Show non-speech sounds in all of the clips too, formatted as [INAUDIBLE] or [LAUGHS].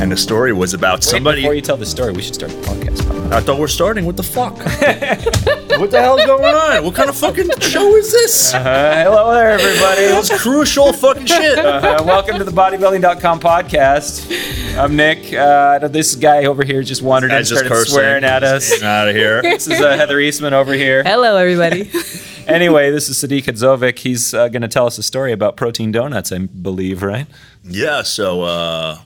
And the story was about Wait, somebody. before you tell the story, we should start the podcast. I thought we're starting. [LAUGHS] What the fuck? what the hell's going on? What kind of fucking show is this? Uh, hello there, everybody. That's crucial fucking shit. Uh, welcome to the bodybuilding.com podcast. I'm Nick. Uh, this guy over here just wandered in and started cursing. swearing at us. out of here. This is uh, Heather Eastman over here. Hello, everybody. [LAUGHS] Anyway, this is Sadik Hadzovic. He's uh, going to tell us a story about protein donuts, I believe, right? Yeah, so uh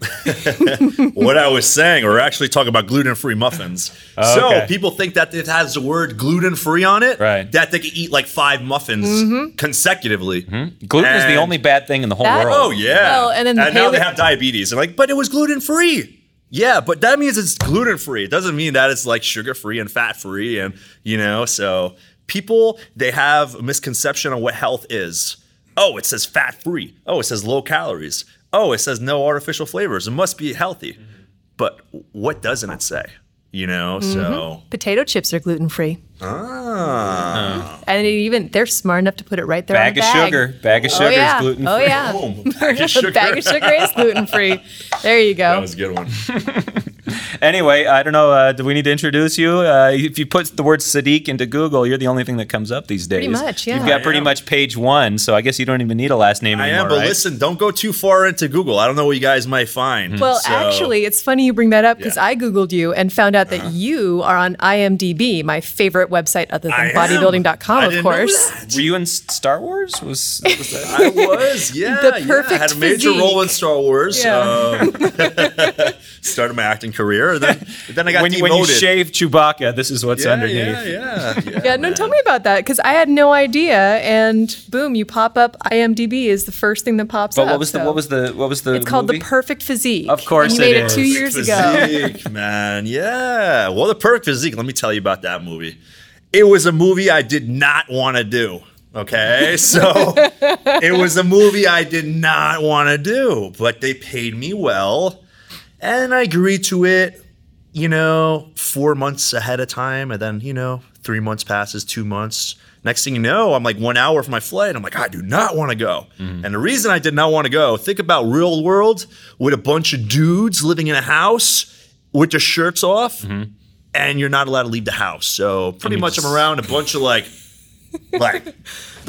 [LAUGHS] what I was saying, we're actually talking about gluten-free muffins. Oh, So okay. people think that it has the word gluten-free on it, Right. That they can eat like five muffins consecutively. Gluten is the only bad thing in the whole That- world. Oh yeah. Well, and then the now paleo- they have diabetes. And like, but it was gluten free. Yeah, but that means it's gluten free. It doesn't mean that it's like sugar free and fat free, and you know. So people they have a misconception on what health is. Oh, it says fat free. Oh, it says low calories. Oh, it says no artificial flavors. It must be healthy. But what doesn't it say? You know. So Potato chips are gluten free. ah, And even they're smart enough to put it right there Bag on of the bag. sugar. Bag of sugar oh, yeah. is gluten free. Oh yeah. boom. Bag of sugar. Bag of sugar is gluten free. There you go. that was a good one. [LAUGHS] Anyway, I don't know. Uh, do we need to introduce you? Uh, if you put the word Sadik into Google, you're the only thing that comes up these days. Pretty much, yeah. You've got I pretty am. much page one, so I guess you don't even need a last name I anymore, I am, but right? listen, don't go too far into Google. I don't know what you guys might find. Well, So- actually, it's funny you bring that up because Yeah. Uh-huh. I googled you and found out that you are on IMDb, my favorite website other than am. bodybuilding.com, I of didn't know course. that. Were you in Star Wars? Was, was that? [LAUGHS] I was, yeah. [LAUGHS] The yeah. perfect I had a major physique. role in Star Wars. Yeah. Um, [LAUGHS] started my acting career. Then, [LAUGHS] then I got when, you, demoted. when you shave Chewbacca, this is what's yeah, underneath. yeah, yeah, yeah. Yeah, no, tell me about that because I had no idea, and boom, you pop up. IMDb is the first thing that pops up. But up. what was the what was the what was the It's called movie? the Perfect Physique. Of course and you made it it, two is. years ago. Physique, [LAUGHS] man. Yeah. Well, the perfect physique. Let me tell you about that movie. It was a movie I did not want to do. Okay, [LAUGHS] so it was a movie I did not want to do, but they paid me well, and I agreed to it. You know, four months ahead of time, and then you know, three months passes, two months. Next thing you know, I'm like one hour from my flight. I'm like, I do not want to go. And the reason I did not want to go, think about real world with a bunch of dudes living in a house with their shirts off, and you're not allowed to leave the house. So pretty much I'm around a bunch of like, [LAUGHS] like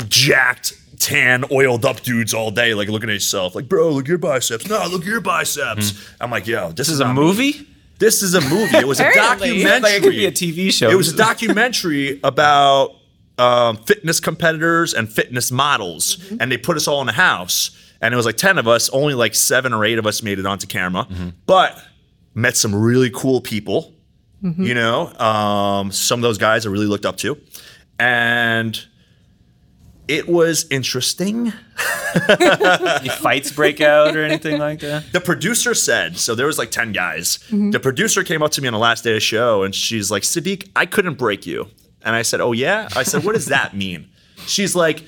jacked, tan, oiled up dudes all day, like looking at yourself, like, bro, look at your biceps. No, look at your biceps. I'm like, yo, this, this is a me. movie. This is a movie. It was a [LAUGHS] documentary. Like it could be a TV show. It was a documentary about um, fitness competitors and fitness models, and they put us all in a house. And it was like ten of us. Only like seven or eight of us made it onto camera, but met some really cool people. You know, um, some of those guys I really looked up to, and it was interesting. Any fights break out or anything like that. the producer said so there was like 10 guys. Mm-hmm. The producer came up to me on the last day of the show and she's like sadik i couldn't break you. And i said oh yeah? I said what does that mean? She's like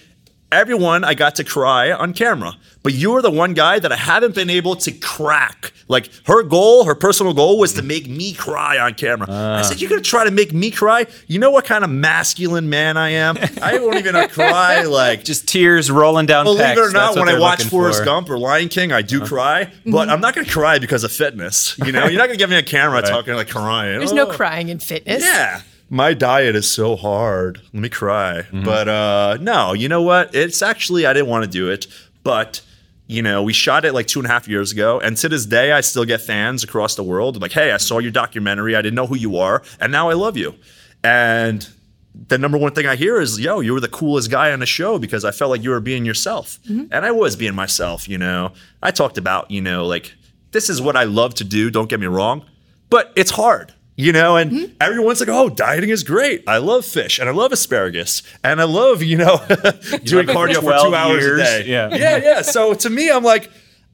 everyone i got to cry on camera but you are the one guy that i haven't been able to crack like her goal her personal goal was to make me cry on camera i said you're gonna try to make me cry you know what kind of masculine man i am i won't even [LAUGHS] cry like Just tears rolling down. Believe pecs. it or not, when I watch looking Forrest for. Gump or Lion King, I do uh-huh. cry, mm-hmm. but I'm not going to cry because of fitness. You know, you're not going to give me a camera [LAUGHS] talking like crying. There's no Oh. crying in fitness. Yeah. My diet is so hard. Let me cry. Mm-hmm. But uh, no, you know what? It's actually, I didn't want to do it. But, you know, we shot it like two and a half years ago. And to this day, I still get fans across the world like, hey, I saw your documentary. I didn't know who you are. And now I love you. And the number one thing I hear is, yo, you were the coolest guy on the show because I felt like you were being yourself. And I was being myself, you know. I talked about, you know, like, this is what I love to do, don't get me wrong, but it's hard. You know, and everyone's like, "Oh, dieting is great. I love fish and I love asparagus and I love you know [LAUGHS] doing cardio for for 12 two hours years. a day." Yeah. yeah, yeah. So to me, I'm like,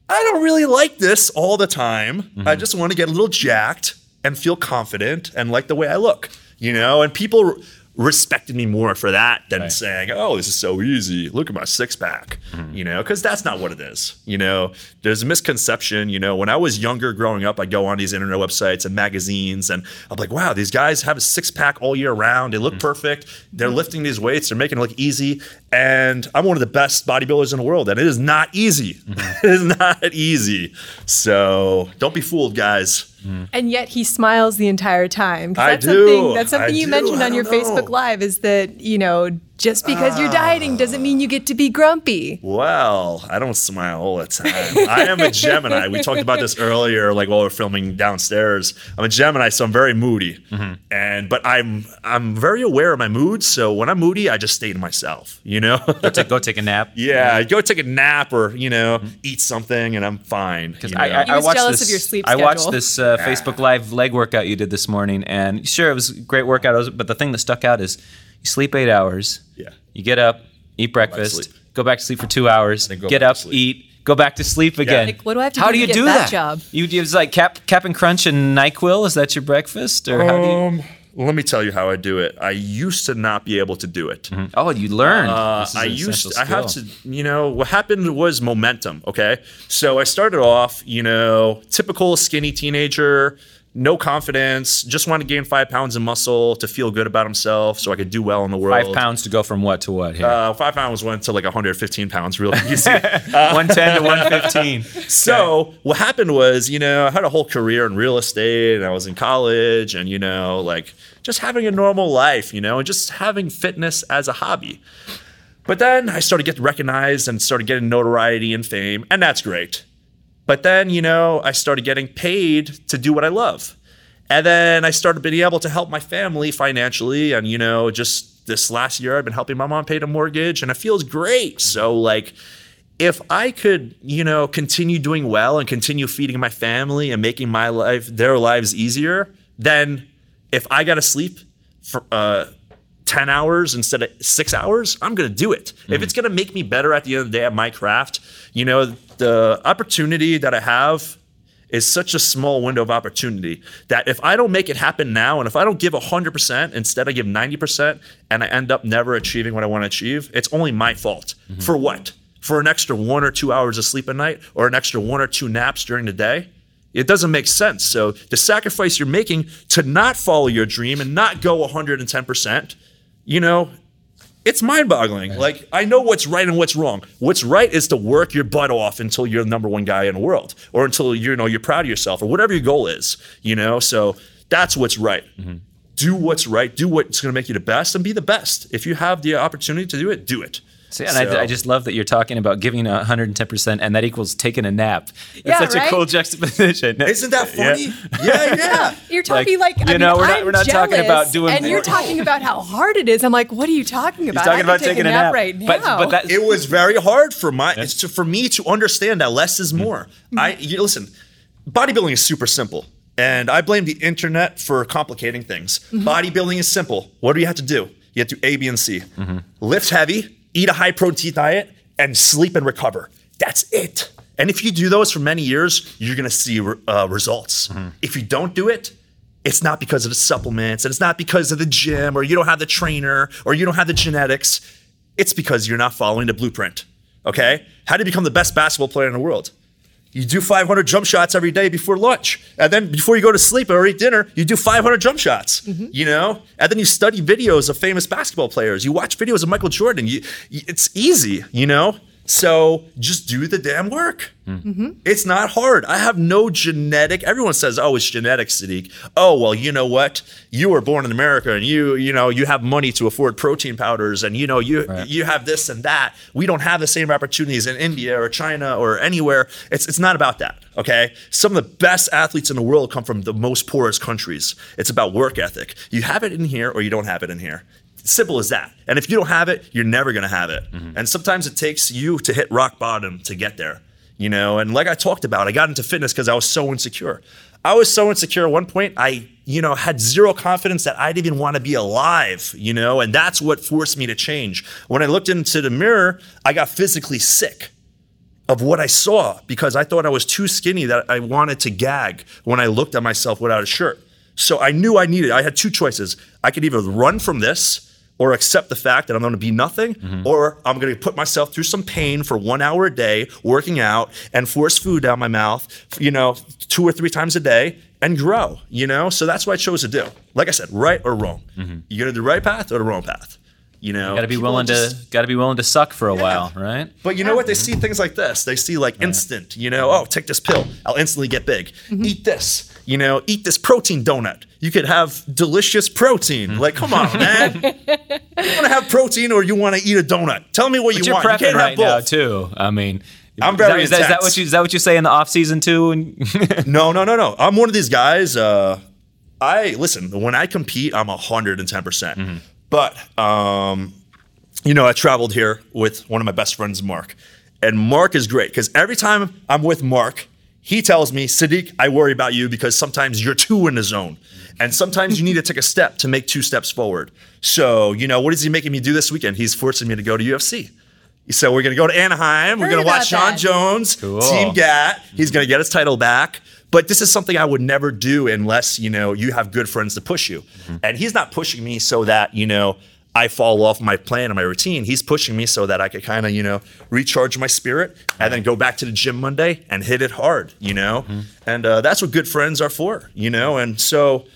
I don't really like this all the time. Mm-hmm. I just want to get a little jacked and feel confident and like the way I look, you know. And people respected me more for that than Right. saying, "Oh, this is so easy. Look at my six pack," Mm-hmm. you know, because that's not what it is. You know, there's a misconception. You know, when I was younger, growing up, I'd go on these internet websites and magazines, and I'm like, "Wow, these guys have a six pack all year round. They look Mm-hmm. perfect. They're lifting these weights. They're making it look easy." And I'm one of the best bodybuilders in the world, and it is not easy. Mm-hmm. [LAUGHS] it is not easy. So don't be fooled, guys. Mm. And yet he smiles the entire time. I that's do. Something, that's something I you do. mentioned on your Facebook. Live is that, you know, just because you're dieting doesn't mean you get to be grumpy. Well, I don't smile all the time. I am a Gemini. We talked about this earlier, like while we are filming downstairs. I'm a Gemini, so I'm very moody, mm-hmm. and but I'm I'm very aware of my moods. So when I'm moody, I just stay to myself. You know. Go take, go take a nap. [LAUGHS] yeah, I go take a nap or you know mm-hmm. eat something, and I'm fine. Because I, know? I, was I watched jealous this, of your sleep I watched this uh, Facebook Live leg workout you did this morning, and sure, it was a great workout. But the thing that stuck out is you sleep eight hours. Yeah. You get up, eat breakfast, sleep. go back to sleep for two hours, Then go get up, eat, go back to sleep again. Like, what do I have to do? how do do to you get do that that? job? You you- it's like Cap, Cap'n Crunch and Nyquil. Is that your breakfast, or how do you? um, let me tell you how I do it. I used to not be able to do it. Oh, you learned. Uh, This is I an used essential I have to you know what happened was momentum okay so I started off you know typical skinny teenager no confidence just want to gain five pounds of muscle to feel good about himself so I could do well in the world Five pounds to go from what to what here? uh, five pounds went to like 115 pounds real [LAUGHS] easy [LAUGHS] 110 to 115. so what happened was, you know, I had a whole career in real estate and I was in college and, you know, like just having a normal life, you know, and just having fitness as a hobby. But then I started getting recognized and started getting notoriety and fame, and that's great. But then, you know, I started getting paid to do what I love. And then I started being able to help my family financially. And, you know, just this last year, I've been helping my mom pay the mortgage, and it feels great. So, like, if I could, you know, continue doing well and continue feeding my family and making my life, their lives easier, then if I got to sleep for uh, 10 hours instead of six hours, I'm going to do it. If it's going to make me better at the end of the day at my craft, you know, the opportunity that I have is such a small window of opportunity that if I don't make it happen now and if I don't give 100%, instead I give 90% and I end up never achieving what I want to achieve, it's only my fault. Mm-hmm. For what? For an extra one or two hours of sleep a night or an extra one or two naps during the day? It doesn't make sense. So the sacrifice you're making to not follow your dream and not go 110%, you know, it's mind-boggling. Like I know what's right and what's wrong. What's right is to work your butt off until you're the number one guy in the world, or until you know you're proud of yourself, or whatever your goal is. You know, so that's what's right. Mm-hmm. Do what's right. Do what's going to make you the best, and be the best. If you have the opportunity to do it, do it. See, and I, I just love that you're talking about giving 110%, and that equals taking a nap. It's Yeah, such right? a cool juxtaposition. [LAUGHS] isn't that funny? Yeah, yeah. [LAUGHS] You're talking like, you I know, mean, we're not- we're not talking about doing and you're talking about how hard it is. I'm like, what are you talking He's about? talking I about taking a nap, right now. But, but that, it was very hard for my it's to, for me to understand that less is mm-hmm. more. I you listen, bodybuilding is super simple. And I blame the internet for complicating things. Mm-hmm. Bodybuilding is simple. What do you have to do? You have to do A, B, and C. Mm-hmm. Lift heavy, eat a high protein diet, and sleep and recover. That's it. And if you do those for many years, you're gonna see uh, results. If you don't do it, it's not because of the supplements, and it's not because of the gym, or you don't have the trainer, or you don't have the genetics. It's because you're not following the blueprint. Okay? How do you become the best basketball player in the world? You do 500 jump shots every day before lunch. And then before you go to sleep or eat dinner, you do 500 jump shots, mm-hmm. you know? And then you study videos of famous basketball players. You watch videos of Michael Jordan. You- it's easy, you know? So just do the damn work. Mm-hmm. It's not hard. I have no genetic. Everyone says, "Oh, it's genetic, Sadik." Oh, well, you know what? You were born in America, and you, you know, you have money to afford protein powders, and you know, you you have this and that. We don't have the same opportunities in India or China or anywhere. It's it's not about that. Okay, some of the best athletes in the world come from the most poorest countries. It's about work ethic. You have it in here, or you don't have it in here. Simple as that. And if you don't have it, you're never going to have it. Mm-hmm. And sometimes it takes you to hit rock bottom to get there. You know, and like I talked about, I got into fitness because I was so insecure. I was so insecure at one point, I, you know, had zero confidence that I didn't even want to be alive, you know, and that's what forced me to change. When I looked into the mirror, I got physically sick of what I saw because I thought I was too skinny that I wanted to gag when I looked at myself without a shirt. So I knew I needed, I had two choices. I could either run from this or accept the fact that I'm going to be nothing, mm-hmm. or I'm going to put myself through some pain for one hour a day, working out and force food down my mouth, you know, two or three times a day and grow, you know? So that's what I chose to do. Like I said, right or wrong. You're going to do the right path or the wrong path? You know, Got to be willing just- to got to be willing to suck for a while, right? but you know what? They mm-hmm. see things like this. They see like instant, you know, oh, take this pill. I'll instantly get big. Mm-hmm. Eat this, you know, eat this protein donut. You could have delicious protein. Like, come on, [LAUGHS] man. you want to have protein or you want to eat a donut? Tell me what But you you're want. You prepping can't right now too. I mean, I'm is very that- is, that, is that what you is that what you say in the off season too? [LAUGHS] No, no, no, no. I'm one of these guys. Uh, I listen when I compete, I'm 110. percent Mm-hmm. But um, you know, I traveled here with one of my best friends, Mark, and Mark is great because every time I'm with Mark, he tells me, Sadik, I worry about you because sometimes you're too in the zone, and sometimes you need to take a step to make two steps forward. So, you know, what is he making me do this weekend? He's forcing me to go to UFC. So we're gonna go to Anaheim. We're gonna watch about Sean that. Jones, Cool. Team Gat. He's gonna get his title back. But this is something I would never do unless you know you have good friends to push you. Mm-hmm. And he's not pushing me so that you know I fall off my plan and my routine. He's pushing me so that I could kind of you know recharge my spirit and then go back to the gym Monday and hit it hard. You know, and uh, that's what good friends are for. You know, and so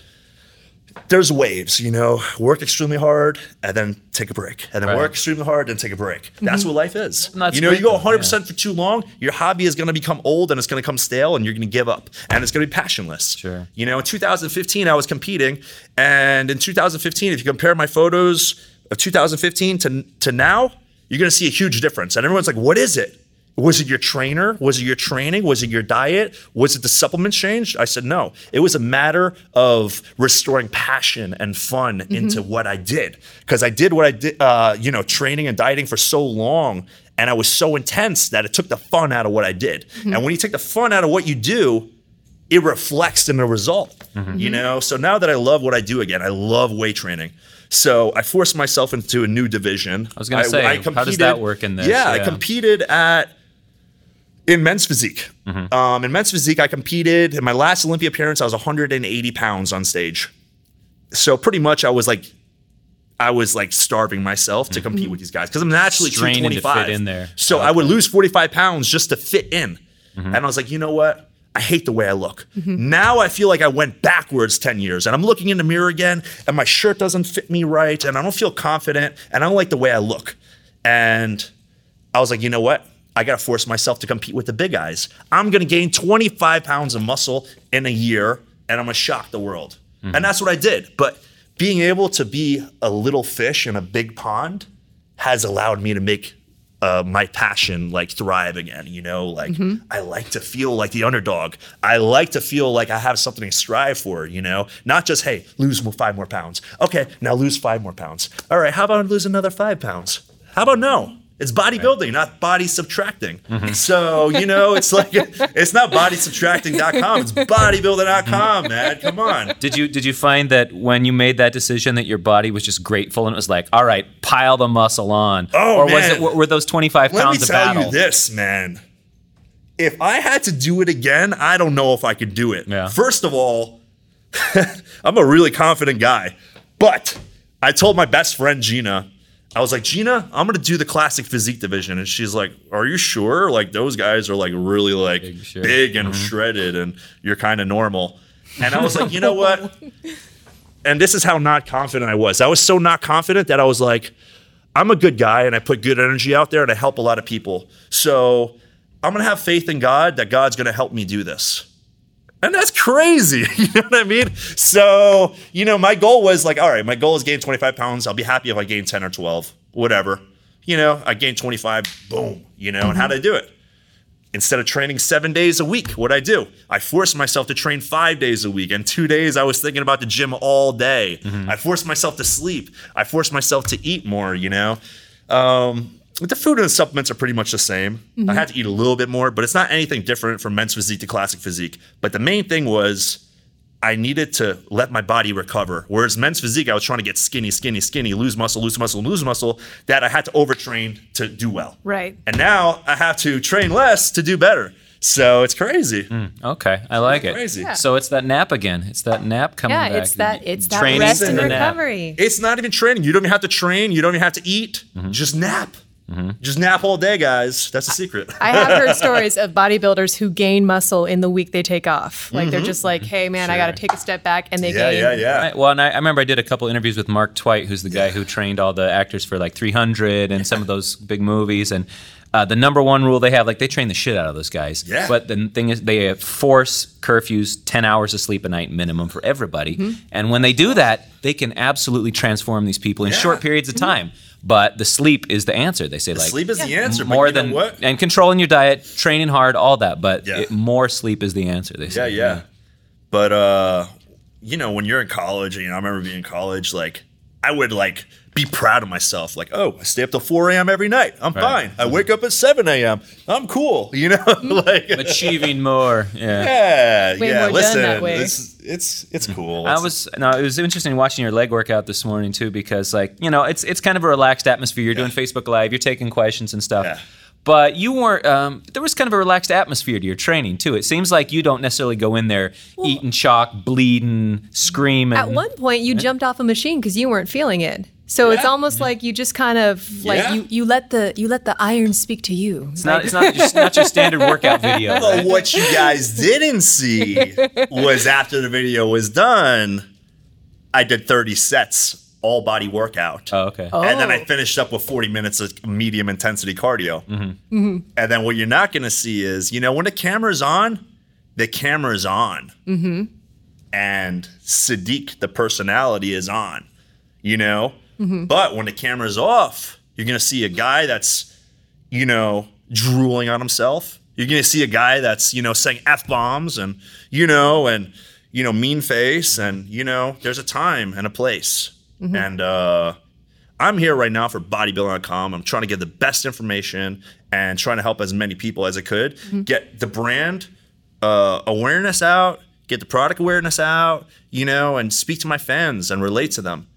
there's waves, you know, work extremely hard and then take a break. And then Right. work extremely hard and take a break. That's what life is. You know, you go 100% for too long, your hobby is going to become old and it's going to become stale and you're going to give up and it's going to be passionless. Sure. You know, in 2015, I was competing. And in 2015, if you compare my photos of 2015 to, to now, you're going to see a huge difference. And everyone's like, what is it? Was it your trainer? Was it your training? Was it your diet? Was it the supplements changed? I said no. It was a matter of restoring passion and fun mm-hmm. into what I did because I did what I did, uh, you know, training and dieting for so long, and I was so intense that it took the fun out of what I did. Mm-hmm. And when you take the fun out of what you do, it reflects in the result. Mm-hmm. You know, so now that I love what I do again, I love weight training. So I forced myself into a new division. I was gonna say, how does that work in this? Yeah, I competed at in men's physique. Mm-hmm. Um, in men's physique, I competed in my last Olympia appearance. I was 180 pounds on stage. So pretty much, I was like, I was like starving myself to compete with these guys because I'm naturally Straining to fit 225. in there. So I would lose 45 pounds just to fit in. And I was like, you know what? I hate the way I look. Now I feel like I went backwards 10 years and I'm looking in the mirror again and my shirt doesn't fit me right and I don't feel confident and I don't like the way I look. And I was like, you know what? I got to force myself to compete with the big guys. I'm going to gain 25 pounds of muscle in a year and I'm going to shock the world. And that's what I did. But being able to be a little fish in a big pond has allowed me to make uh, my passion like thrive again. You know, like I like to feel like the underdog. I like to feel like I have something to strive for. You know, not just hey, lose five more pounds. Okay, now lose five more pounds. All right, how about lose another five pounds? How about no? It's bodybuilding, not body subtracting. Mm-hmm. So, you know, it's like [LAUGHS] it's not bodysubtracting.com, it's bodybuilding.com, man. Come on. Did you did you find that when you made that decision that your body was just grateful and it was like, all right, pile the muscle on, Oh, or was it were were those twenty five Let me pounds of tell battle? you this, man. If I had to do it again, I don't know if I could do it. Yeah. First of all, [LAUGHS] I'm a really confident guy, but I told my best friend Gina, I was like, Gina, I'm gonna do the classic physique division, and she's like, Are you sure? Like those guys are like really like big, sure. and mm-hmm. shredded, and you're kind of normal. And I was like, you [LAUGHS] know what? And this is how not confident I was. I was so not confident that I was like, I'm a good guy and I put good energy out there and I help a lot of people. So I'm gonna have faith in God that God's gonna help me do this. And that's crazy. [LAUGHS] You know what I mean? So, you know, my goal was like, all right, my goal is gain 25 pounds. I'll be happy if I gain 10 or 12, whatever. You know, I gained 25, boom, you know, and how did I do it? Instead of training seven days a week, what I do? I forced myself to train five days a week. And two days I was thinking about the gym all day. I forced myself to sleep. I forced myself to eat more, you know? Um, the food and the supplements are pretty much the same. I mm-hmm. had to eat a little bit more, but it's not anything different from men's physique to classic physique. But the main thing was I needed to let my body recover. Whereas men's physique, I was trying to get skinny, skinny, skinny, lose muscle, lose muscle, lose muscle, that I had to overtrain to do well. Right. And now I have to train less to do better. So it's crazy. Mm, okay, I like it. Crazy. Yeah. So it's that nap again. It's that nap coming Yeah, back. it's that it's that Training rest and the nap. recovery. It's not even training. You don't even have to train. You don't even have to eat. Mm-hmm. Just nap. Just nap all day, guys. That's the secret. I have heard [LAUGHS] stories of bodybuilders who gain muscle in the week they take off. Like they're just like, hey man, I got to take a step back, and they Mm-hmm. yeah, gain. yeah, yeah. Right, Well, and I, I remember I did a couple interviews with Mark Twight, who's the guy who trained all the actors for like 300 and some of those big movies. And uh, the number one rule they have, like they train the shit out of those guys. Yeah. But the thing is, they force curfews, 10 hours of sleep a night minimum for everybody. Mm-hmm. And when they do that, they can absolutely transform these people in Yeah. short periods of time. But the sleep is the answer. They say like Sleep is the answer. more than what? and controlling your diet, training hard, all that. But Yeah. it, more sleep is the answer. They say. Yeah, yeah. But uh, you know, when you're in college, you know, I remember being in college, like I would like be proud of myself. Like, oh, I stay up till 4 a.m. every night. I'm fine. I wake up at 7 a.m. I'm cool. [LAUGHS] You know, like Achieving more. Yeah. [LAUGHS] yeah, Way yeah. more done Listen, that way. It's it's it's cool. I was no, it was interesting watching your leg workout this morning too because like you know it's it's kind of a relaxed atmosphere. You're doing Facebook Live, you're taking questions and stuff. Yeah. But you weren't. Um, there was kind of a relaxed atmosphere to your training too. It seems like you don't necessarily go in there eating chalk, bleeding, screaming. At one point, you jumped off a machine because you weren't feeling it. So it's Yeah. almost like you just kind of like Yeah. you, you let the you let the iron speak to you. It's not. It's not. Just, not your standard workout video. [LAUGHS] But what you guys didn't see was after the video was done, I did 30 sets, all body workout. Oh, okay. And then I Oh. finished up with 40 minutes of medium intensity cardio. Mm-hmm. And then what you're not going to see is, you know, when the camera's on, the camera's on. And Sadik, the personality, is on, you know? But when the camera's off, you're going to see a guy that's, you know, drooling on himself. You're going to see a guy that's, you know, saying F bombs and, you know, and, you know, mean face. And, you know, there's a time and a place. And, uh, I'm here right now for bodybuilding.com. I'm trying to get the best information and trying to help as many people as I could get the brand uh, awareness out, get the product awareness out, you know, and speak to my fans and relate to them.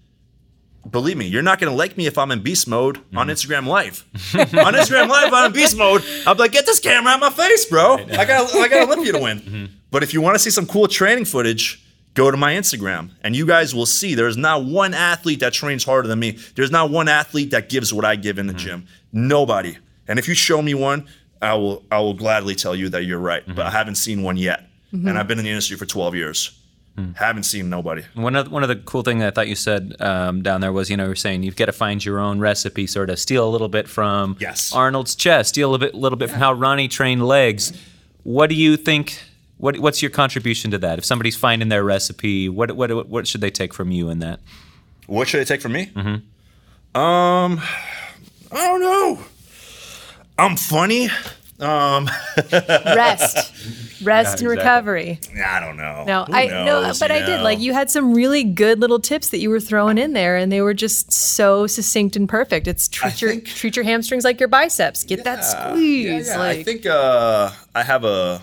Believe me, you're not gonna like me if I'm in beast mode on mm-hmm. Instagram Live. [LAUGHS] on Instagram Live, I'm in beast mode. I'm like, get this camera out my face, bro. [LAUGHS] I got, I got Olympia to win. Mm-hmm. But if you want to see some cool training footage, go to my Instagram, and you guys will see. There's not one athlete that trains harder than me. There's not one athlete that gives what I give in the mm-hmm. gym. Nobody. And if you show me one, I will, I will gladly tell you that you're right. But I haven't seen one yet, and I've been in the industry for 12 years. Haven't seen nobody. One of one of the cool things I thought you said um, down there was, you know, you're saying you've got to find your own recipe, sort of steal a little bit from Yes. Arnold's chest, steal a bit, little bit from how Ronnie trained legs. What do you think? What what's your contribution to that? If somebody's finding their recipe, what what what should they take from you in that? What should they take from me? Um, I don't know. I'm funny. Um, [LAUGHS] Rest, rest and exactly. recovery. I don't know. No, Who I no, but you I did like you had some really good little tips that you were throwing in there, and they were just so succinct and perfect. It's treat your think- treat your hamstrings like your biceps. Get that squeeze. Yeah, like, I think uh, I have a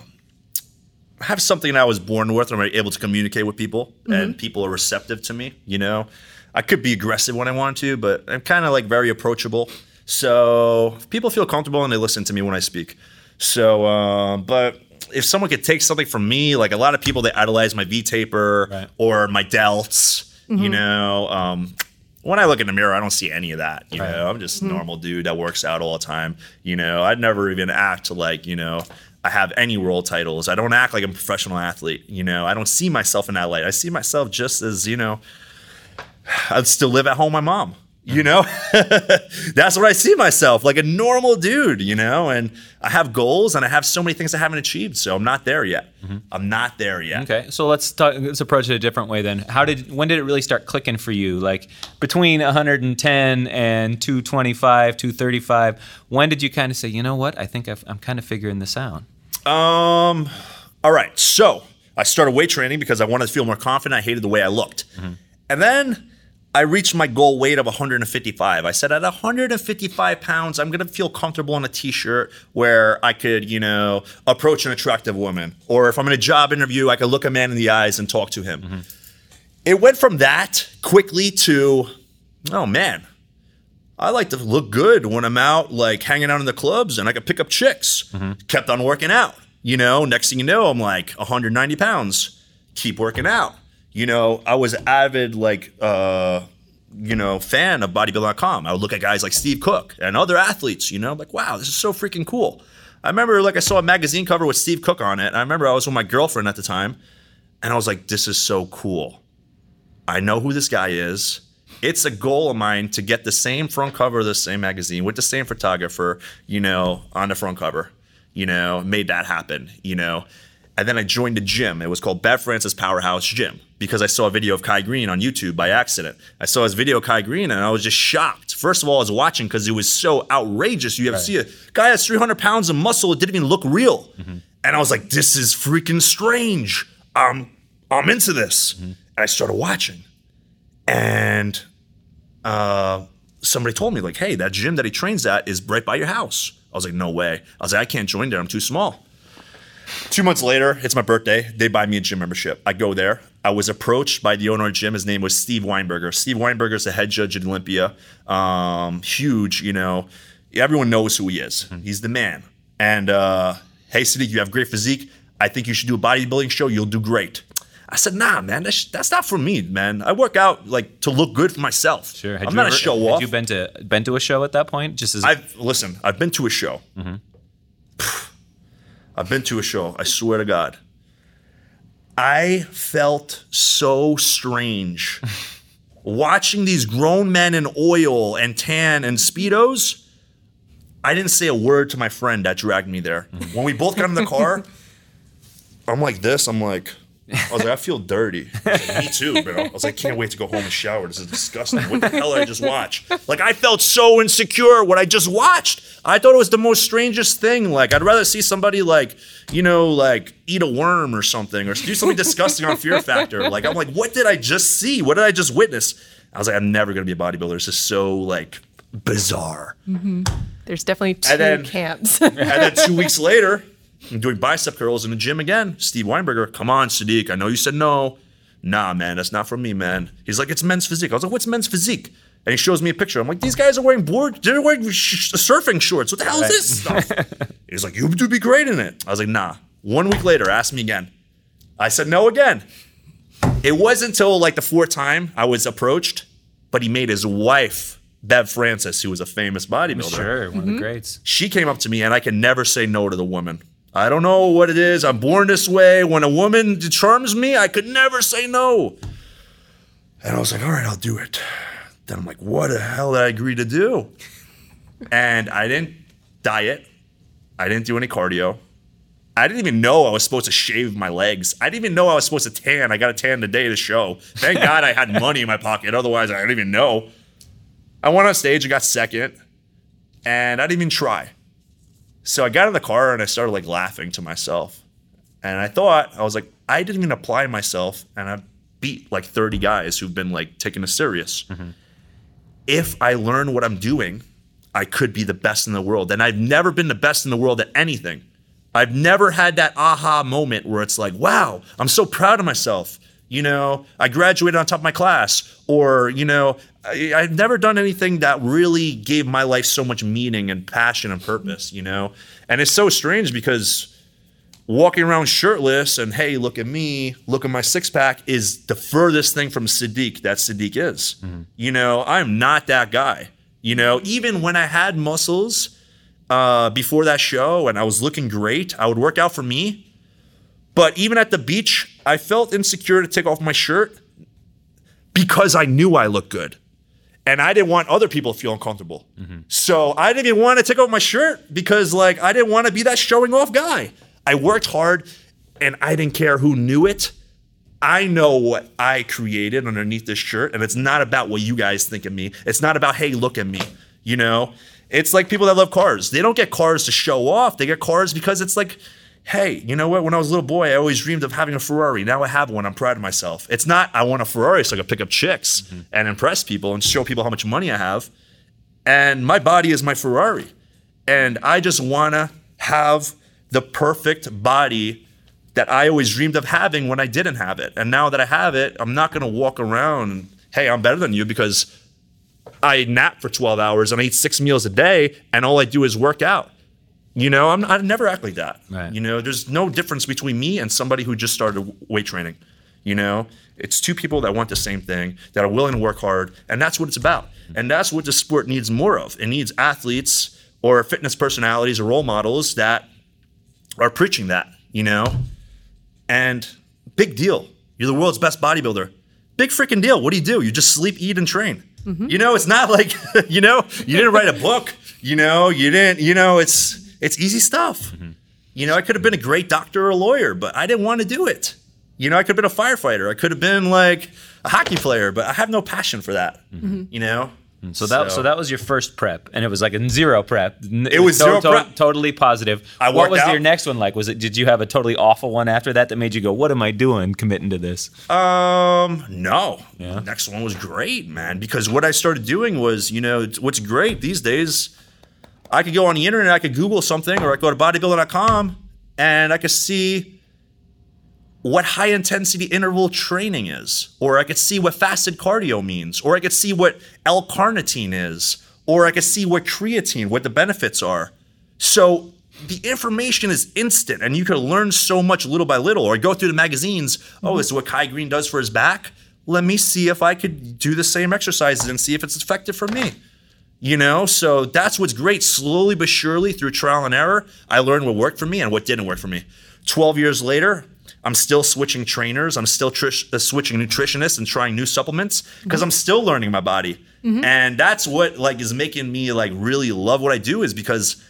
I have something I was born with. I'm able to communicate with people, Mm-hmm. and people are receptive to me. You know, I could be aggressive when I want to, but I'm kind of like very approachable. So people feel comfortable and they listen to me when I speak. So, uh, but if someone could take something from me, like a lot of people, they idolize my V taper Right. or my delts. Mm-hmm. You know, um, when I look in the mirror, I don't see any of that. You Right. know, I'm just Mm-hmm. normal dude that works out all the time. You know, I'd never even act like, you know, I have any world titles. I don't act like I'm a professional athlete. You know, I don't see myself in that light. I see myself just as, you know, I'd still live at home with my mom. You know, [LAUGHS] that's what I see myself like a normal dude, you know, and I have goals and I have so many things I haven't achieved. So I'm not there yet. I'm not there yet. Okay, so let's talk. Let's approach it a different way then. How did when did it really start clicking for you? Like between 110 and 225, 235. When did you kind of say, you know what? I think I've, I'm kind of figuring this out. Um, all right. So I started weight training because I wanted to feel more confident. I hated the way I looked. And then I reached my goal weight of 155. I said at 155 pounds, I'm gonna feel comfortable in a t-shirt where I could, you know, approach an attractive woman, or if I'm in a job interview, I could look a man in the eyes and talk to him. Mm-hmm. It went from that quickly to, oh man, I like to look good when I'm out, like hanging out in the clubs, and I could pick up chicks. Mm-hmm. Kept on working out. You know, next thing you know, I'm like 190 pounds. Keep working out. You know, I was avid like, uh, you know, fan of bodybuilding.com. I would look at guys like Steve Cook and other athletes. You know, like wow, this is so freaking cool. I remember like I saw a magazine cover with Steve Cook on it. I remember I was with my girlfriend at the time, and I was like, this is so cool. I know who this guy is. It's a goal of mine to get the same front cover of the same magazine with the same photographer, you know, on the front cover. You know, made that happen, you know. And then I joined a gym. It was called Bev Francis Powerhouse Gym because I saw a video of Kai Greene on YouTube by accident. I saw his video of Kai Greene and I was just shocked. First of all, I was watching because it was so outrageous. You ever see a guy has 300 pounds of muscle, it didn't even look real. And I was like, this is freaking strange. I'm, I'm into this. And I started watching. And uh, somebody told me, like, hey, that gym that he trains at is right by your house. I was like, no way. I was like, I can't join there. I'm too small. Two months later, it's my birthday. They buy me a gym membership. I go there. I was approached by the owner of the gym. His name was Steve Weinberger. Steve Weinberger is the head judge at Olympia. Um, huge, you know. Everyone knows who he is. He's the man. And uh, hey, Sadik, you have great physique. I think you should do a bodybuilding show. You'll do great. I said, nah, man, that's, that's not for me, man. I work out like to look good for myself. Sure. Had I'm you not ever- a show had off. you been to been to a show at that point? Just as I've listen. I've been to a show. I've been to a show. I swear to God. I felt so strange [LAUGHS] watching these grown men in oil and tan and speedos. I didn't say a word to my friend that dragged me there. Mm. When we both got in the car, [LAUGHS] I'm like this. I'm like, I was like, I feel dirty. [LAUGHS] I like, Me too, bro. I was like, can't wait to go home and shower. This is disgusting. What the hell did I just watch? Like, I felt so insecure what I just watched. I thought it was the most strangest thing. Like, I'd rather see somebody like, you know, like eat a worm or something, or do something disgusting on Fear Factor. Like, I'm like, what did I just see? What did I just witness? I was like, I'm never gonna be a bodybuilder. This is so like bizarre. Mm-hmm. There's definitely two then- camps. And then two weeks later, I'm doing bicep curls in the gym again. Steve Weinberger, come on, Sadik. I know you said no. Nah, man, that's not for me, man. He's like, it's men's physique. I was like, what's men's physique? And he shows me a picture. I'm like, these guys are wearing board, they're wearing sh- surfing shorts. What the hell is this stuff? [LAUGHS] He's like, you would be great in it. I was like, nah. One week later, ask me again. I said no again. It wasn't until like the fourth time I was approached, but he made his wife, Bev Francis, who was a famous bodybuilder sure one of the mm-hmm. greats. she came up to me and I can never say no to the woman. I don't know what it is. I'm born this way. When a woman charms me, I could never say no. And I was like, all right, I'll do it. Then I'm like, what the hell did I agree to do? And I didn't diet. I didn't do any cardio. I didn't even know I was supposed to shave my legs. I didn't even know I was supposed to tan. I got a tan the day of the show. Thank God I had money in my pocket. Otherwise, I didn't even know. I went on stage and got second, and I didn't even try. So I got in the car and I started like laughing to myself. And I thought, I was like, I didn't even apply myself and I beat like 30 guys who've been like taking this serious. Mm-hmm. If I learn what I'm doing, I could be the best in the world. And I've never been the best in the world at anything. I've never had that aha moment where it's like, wow, I'm so proud of myself. You know, I graduated on top of my class, or, you know, I, I've never done anything that really gave my life so much meaning and passion and purpose, you know? And it's so strange because walking around shirtless and, hey, look at me, look at my six pack is the furthest thing from Sadik that Sadik is. You know, I'm not that guy. You know, even when I had muscles, uh, before that show and I was looking great. I would work out for me. But even at the beach, I felt insecure to take off my shirt because I knew I looked good. And I didn't want other people to feel uncomfortable. Mm-hmm. So I didn't even want to take off my shirt because like I didn't want to be that showing off guy. I worked hard and I didn't care who knew it. I know what I created underneath this shirt, and it's not about what you guys think of me. It's not about, hey, look at me. You know, it's like people that love cars. They don't get cars to show off. They get cars because it's like, hey, you know what? When I was a little boy, I always dreamed of having a Ferrari. Now I have one. I'm proud of myself. It's not I want a Ferrari so I can pick up chicks mm-hmm. and impress people and show people how much money I have. And my body is my Ferrari. And I just want to have the perfect body that I always dreamed of having when I didn't have it. And now that I have it, I'm not going to walk around, hey, I'm better than you because I nap for 12 hours and I eat six meals a day and all I do is work out. You know, I'm, I never act like that. Right. You know, there's no difference between me and somebody who just started weight training. You know, it's two people that want the same thing, that are willing to work hard, and that's what it's about. Mm-hmm. And that's what the sport needs more of. It needs athletes or fitness personalities or role models that are preaching that, you know? And big deal. You're the world's best bodybuilder. Big freaking deal. What do you do? You just sleep, eat, and train. Mm-hmm. You know, it's not like, [LAUGHS] you know, you didn't write a book, you know, you didn't, you know, it's it's easy stuff. You know, I could have been a great doctor or a lawyer, but I didn't want to do it. You know, I could have been a firefighter. I could have been like a hockey player, but I have no passion for that. You know? So that so, that was your first prep, and it was like a zero prep. It was zero prep. totally positive. I what was out. your next one like? Was it? Did you have a totally awful one after that that made you go, "What am I doing? Committing to this?" Um, no. Yeah? Next one was great, man. Because what I started doing was, you know, what's great these days, I could go on the internet, I could Google something, or I could go to bodybuilding.com and I could see what high intensity interval training is, or I could see what fasted cardio means, or I could see what L carnitine is, or I could see what creatine, what the benefits are. So the information is instant and you can learn so much little by little, or go through the magazines. Oh, this is what Kai Greene does for his back. Let me see if I could do the same exercises and see if it's effective for me. You know, so that's what's great. Slowly but surely, through trial and error, I learned what worked for me and what didn't work for me. 12 years later, I'm still switching trainers. I'm still trish- uh, switching nutritionists and trying new supplements because I'm still learning my body. And that's what like is making me like really love what I do is because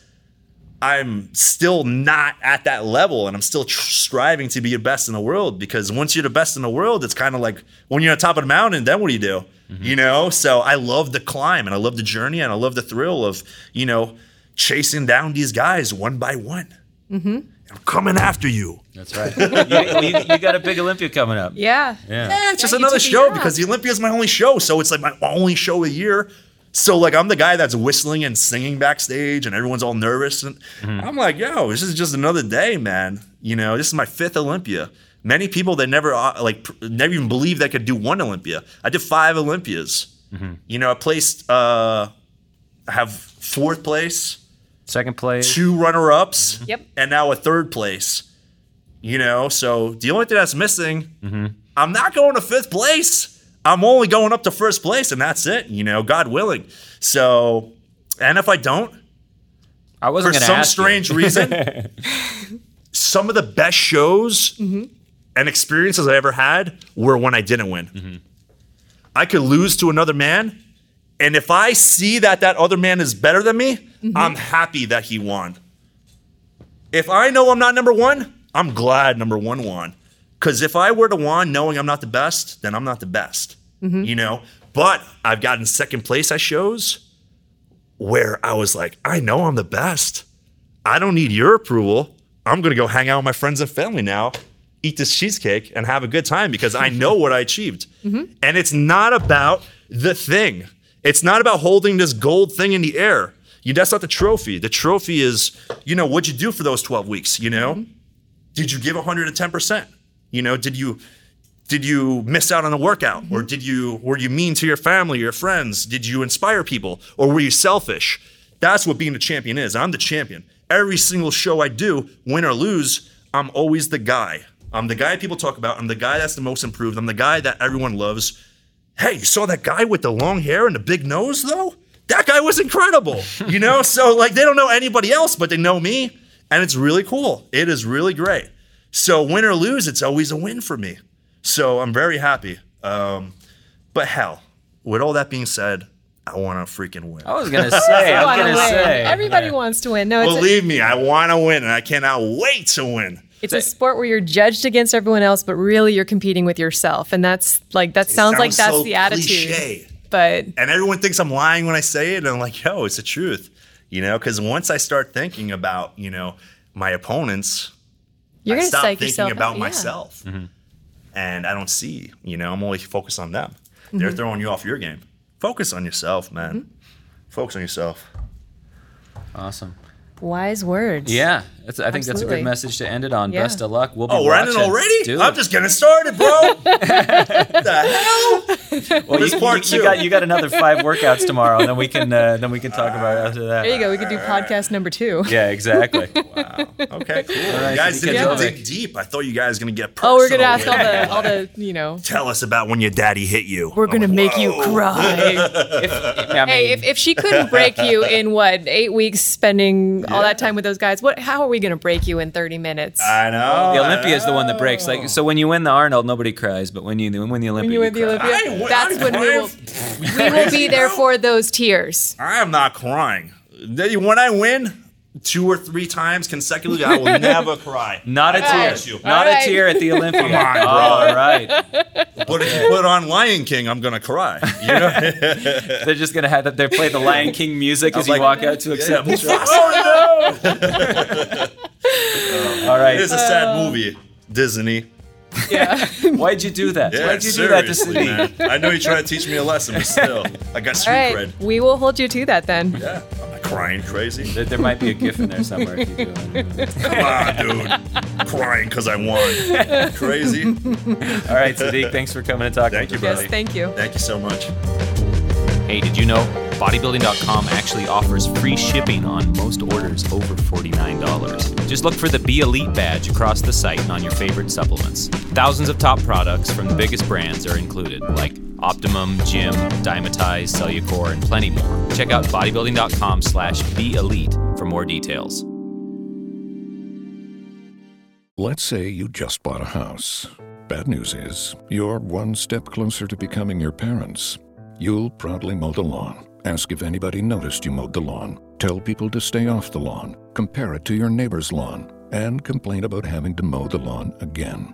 I'm still not at that level and I'm still tr- striving to be the best in the world because once you're the best in the world, it's kind of like when you're on top of the mountain, then what do you do? You know? So I love the climb and I love the journey and I love the thrill of, you know, chasing down these guys one by one. Mm-hmm. I'm coming after you. That's right. you, you, you got a big Olympia coming up. Yeah. Yeah. Yeah, it's just another show because the Olympia is my only show. So it's like my only show a year. So like I'm the guy that's whistling and singing backstage, and everyone's all nervous, and I'm like, yo, this is just another day, man. You know, this is my fifth Olympia. Many people that never uh, like never even believed I could do one Olympia. I did five Olympias. You know, I placed uh, I have fourth place, Second place. two runner ups, Yep. and now a third place. You know, so the only thing that's missing, I'm not going to fifth place. I'm only going up to first place, and that's it. You know, God willing. So, and if I don't, I wasn't for some strange reason, [LAUGHS] some of the best shows mm-hmm. and experiences I ever had were when I didn't win. Mm-hmm. I could lose to another man, and if I see that that other man is better than me, mm-hmm. I'm happy that he won. If I know I'm not number one, I'm glad number one won. Because if I were to win knowing I'm not the best, then I'm not the best. Mm-hmm. You know? But I've gotten second place at shows where I was like, I know I'm the best. I don't need your approval. I'm going to go hang out with my friends and family now, eat this cheesecake, and have a good time because I know what I achieved. [LAUGHS] Mm-hmm. And it's not about the thing, it's not about holding this gold thing in the air. You, that's not the trophy. The trophy is, you know, what'd you do for those 12 weeks? You know, mm-hmm. did you give 110%? You know, did you did you miss out on a workout? Or mm-hmm. did you were you mean to your family your friends? Did you inspire people? Or were you selfish? That's what being a champion is. I'm the champion. Every single show i do win or lose i'm always the guy. I'm the guy people talk about. I'm the guy that's the most improved. I'm the guy that everyone loves. Hey you saw that guy with the long hair and the big nose though? That guy was incredible you know? [LAUGHS] So like they don't know anybody else but they know me. And it's really cool. It is really great so win or lose it's always a win for me so I'm very happy. Um, but hell, with all that being said, I want to freaking win. I was going [LAUGHS] to say. I was Wanna going to win. say. Everybody wants to win. No, it's a, Believe me, I want to win, and I cannot wait to win. it's a sport where you're judged against everyone else, but really you're competing with yourself, and that's like that sounds, like that's so the attitude. cliche. But And everyone thinks I'm lying when I say it, and I'm like, yo, it's the truth. You know, because once I start thinking about, you know, my opponents, You're I gonna stop thinking yourself about out, yeah. myself, Mm-hmm. and I don't see. You know, I'm only focused on them. Mm-hmm. They're throwing you off your game. Focus on yourself, man. Focus on yourself. Awesome. Wise words. Yeah, that's, I think that's a good message to end it on. Yeah. Best of luck. We'll be Oh, we're ending already? Dude. I'm just getting started, bro. [LAUGHS] what the hell? Well, This you, part you, you got you got another five workouts tomorrow, and then we can uh, then we can talk about it after that. There you go. We could do podcast number two. Yeah, exactly. [LAUGHS] Wow. Okay, cool. right, you guys so didn't can dig deep. I thought you guys were gonna get personal. Oh, we're gonna ask all the all the you know. [LAUGHS] Tell us about when your daddy hit you. We're gonna make you cry. if, I mean, hey, if, if she couldn't break you in what eight weeks, spending all that time with those guys, what? How are we gonna break you in thirty minutes? I know. the Olympia is the one that breaks. Like, so when you win the Arnold, nobody cries, but when you win the Olympia, when you win the cry. Olympia, I that's I'm when we will [LAUGHS] we will be there [LAUGHS] for those tears. I am not crying. When I win two or three times consecutively, I will never [LAUGHS] cry. Not a tear. promise you. Not All a tear at the [LAUGHS] Olympia. Come on, bro. All right. But if you put on Lion King, I'm gonna cry. You know? [LAUGHS] They're just gonna have that. They play the Lion King music as you walk out to accept Yeah, the oh All no! right. It's a sad movie. Disney. Yeah. Why'd you do that? Yeah, Why'd you do that to seriously, Sadik? man. I know you tried to teach me a lesson, but still, I got All street right, cred. we will hold you to that then. Yeah, I'm not crying crazy. There, there might be a gif in there somewhere. If you do it. Come on, dude. crying because I won. Crazy. [LAUGHS] All right, Sadik. Thanks for coming and talking. Thank with you, us, Yes, buddy. thank you. Thank you so much. Hey, did you know bodybuilding.com actually offers free shipping on most orders over $49? Just look for the Be Elite badge across the site and on your favorite supplements. Thousands of top products from the biggest brands are included, like Optimum, Gym, Dymatize, Cellucor, and plenty more. Check out bodybuilding.com slash be elite for more details. Let's say you just bought a house. Bad news is, you're one step closer to becoming your parents. You'll proudly mow the lawn. Ask if anybody noticed you mowed the lawn. Tell people to stay off the lawn. Compare it to your neighbor's lawn. And complain about having to mow the lawn again.